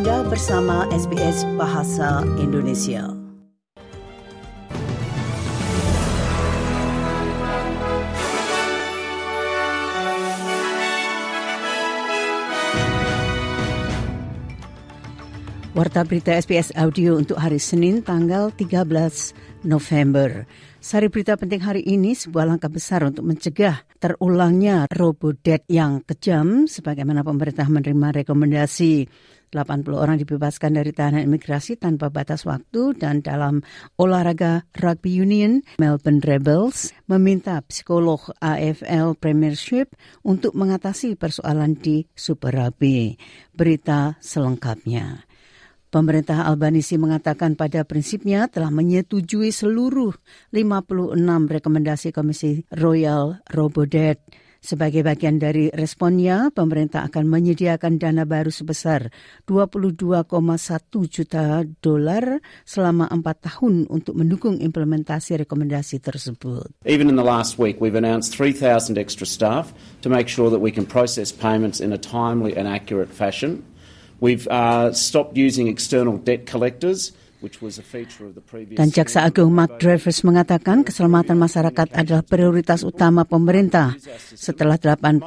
Anda bersama SBS Bahasa Indonesia. Warta berita SBS Audio untuk hari Senin tanggal 13 November. Sari berita penting hari ini sebuah langkah besar untuk mencegah terulangnya robodet yang kejam sebagaimana pemerintah menerima rekomendasi 80 orang dibebaskan dari tahanan imigrasi tanpa batas waktu dan dalam olahraga rugby union Melbourne Rebels meminta psikolog AFL Premiership untuk mengatasi persoalan di Super Rugby. Berita selengkapnya. Pemerintah Albanisi mengatakan pada prinsipnya telah menyetujui seluruh 56 rekomendasi Komisi Royal Robodet. Sebagai bagian dari responnya, pemerintah akan menyediakan dana baru sebesar 22,1 juta dolar selama empat tahun untuk mendukung implementasi rekomendasi tersebut. Even in the last week, we've announced 3,000 extra staff to make sure that we can process payments in a timely and accurate fashion. We've uh, stopped using external debt collectors. Dan Jaksa Agung Mark Drivers mengatakan keselamatan masyarakat adalah prioritas utama pemerintah setelah 80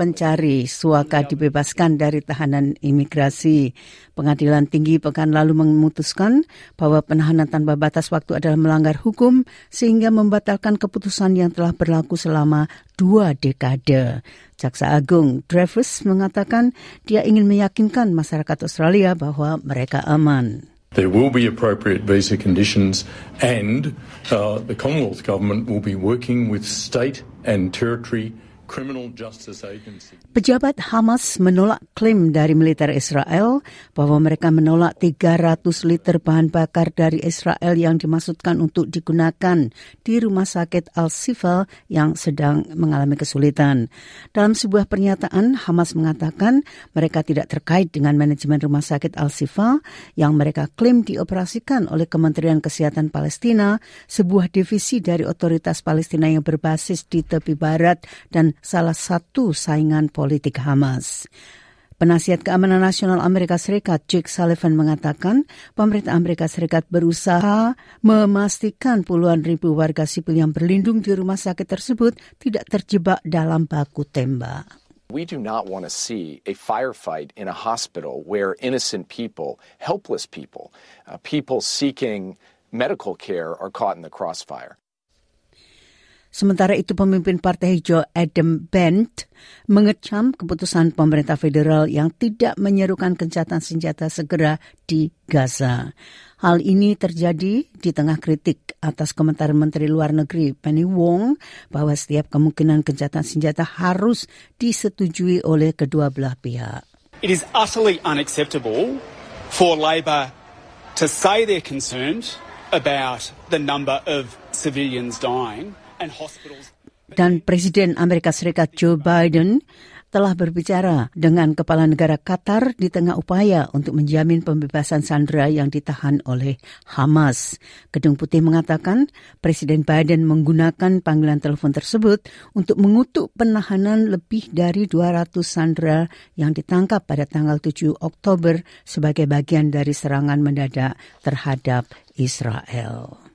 pencari suaka dibebaskan dari tahanan imigrasi. Pengadilan tinggi pekan lalu memutuskan bahwa penahanan tanpa batas waktu adalah melanggar hukum sehingga membatalkan keputusan yang telah berlaku selama dua dekade. Jaksa Agung Dreyfus mengatakan dia ingin meyakinkan masyarakat Australia bahwa mereka aman. There will be appropriate visa conditions, and uh, the Commonwealth Government will be working with state and territory Pejabat Hamas menolak klaim dari militer Israel bahwa mereka menolak 300 liter bahan bakar dari Israel yang dimaksudkan untuk digunakan di rumah sakit Al-Sifa yang sedang mengalami kesulitan. Dalam sebuah pernyataan, Hamas mengatakan mereka tidak terkait dengan manajemen rumah sakit Al-Sifa yang mereka klaim dioperasikan oleh Kementerian Kesehatan Palestina, sebuah divisi dari otoritas Palestina yang berbasis di tepi barat dan salah satu saingan politik Hamas. Penasihat Keamanan Nasional Amerika Serikat Jake Sullivan mengatakan pemerintah Amerika Serikat berusaha memastikan puluhan ribu warga sipil yang berlindung di rumah sakit tersebut tidak terjebak dalam baku tembak. We do not want to see a firefight in a hospital where innocent people, helpless people, uh, people seeking medical care are caught in the crossfire. Sementara itu pemimpin Partai Hijau Adam Bent mengecam keputusan pemerintah federal yang tidak menyerukan gencatan senjata segera di Gaza. Hal ini terjadi di tengah kritik atas komentar Menteri Luar Negeri Penny Wong bahwa setiap kemungkinan gencatan senjata harus disetujui oleh kedua belah pihak. It is utterly unacceptable for Labor to say they're concerned about the number of civilians dying dan Presiden Amerika Serikat Joe Biden telah berbicara dengan kepala negara Qatar di tengah upaya untuk menjamin pembebasan Sandra yang ditahan oleh Hamas. Gedung Putih mengatakan Presiden Biden menggunakan panggilan telepon tersebut untuk mengutuk penahanan lebih dari 200 Sandra yang ditangkap pada tanggal 7 Oktober sebagai bagian dari serangan mendadak terhadap Israel.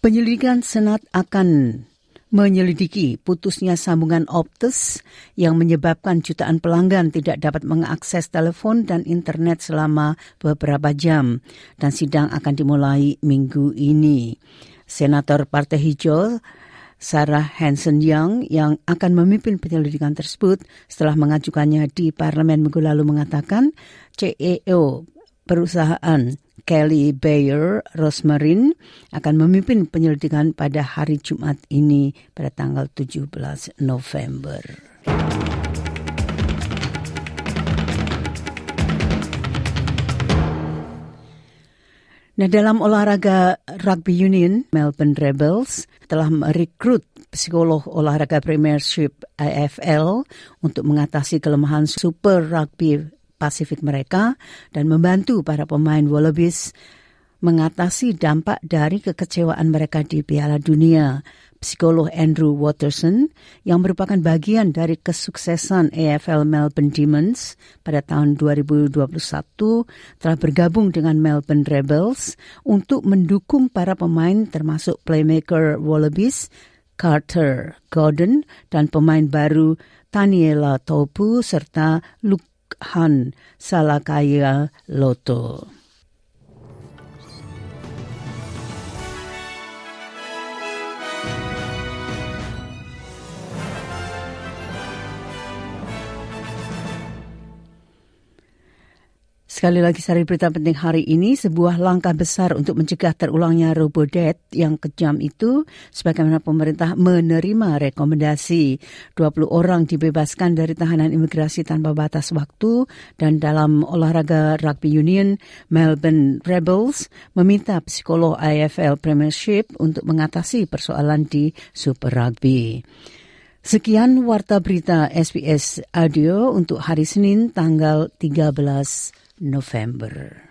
Penyelidikan Senat akan menyelidiki putusnya sambungan Optus yang menyebabkan jutaan pelanggan tidak dapat mengakses telepon dan internet selama beberapa jam dan sidang akan dimulai minggu ini. Senator Partai Hijau Sarah Hansen Young yang akan memimpin penyelidikan tersebut setelah mengajukannya di parlemen minggu lalu mengatakan CEO perusahaan Kelly Bayer Rosmarin akan memimpin penyelidikan pada hari Jumat ini pada tanggal 17 November. Nah, dalam olahraga rugby union, Melbourne Rebels telah merekrut psikolog olahraga Premiership AFL untuk mengatasi kelemahan Super Rugby Pasifik mereka dan membantu para pemain Wallabies mengatasi dampak dari kekecewaan mereka di Piala Dunia. Psikolog Andrew Watterson yang merupakan bagian dari kesuksesan AFL Melbourne Demons pada tahun 2021 telah bergabung dengan Melbourne Rebels untuk mendukung para pemain termasuk playmaker Wallabies Carter Gordon dan pemain baru Taniela Topu serta Lukhan Salakaya Loto. Sekali lagi sari berita penting hari ini, sebuah langkah besar untuk mencegah terulangnya robodet yang kejam itu, sebagaimana pemerintah menerima rekomendasi 20 orang dibebaskan dari tahanan imigrasi tanpa batas waktu dan dalam olahraga rugby union, Melbourne Rebels meminta psikolog AFL Premiership untuk mengatasi persoalan di Super Rugby. Sekian warta berita SBS Audio untuk hari Senin tanggal 13 November.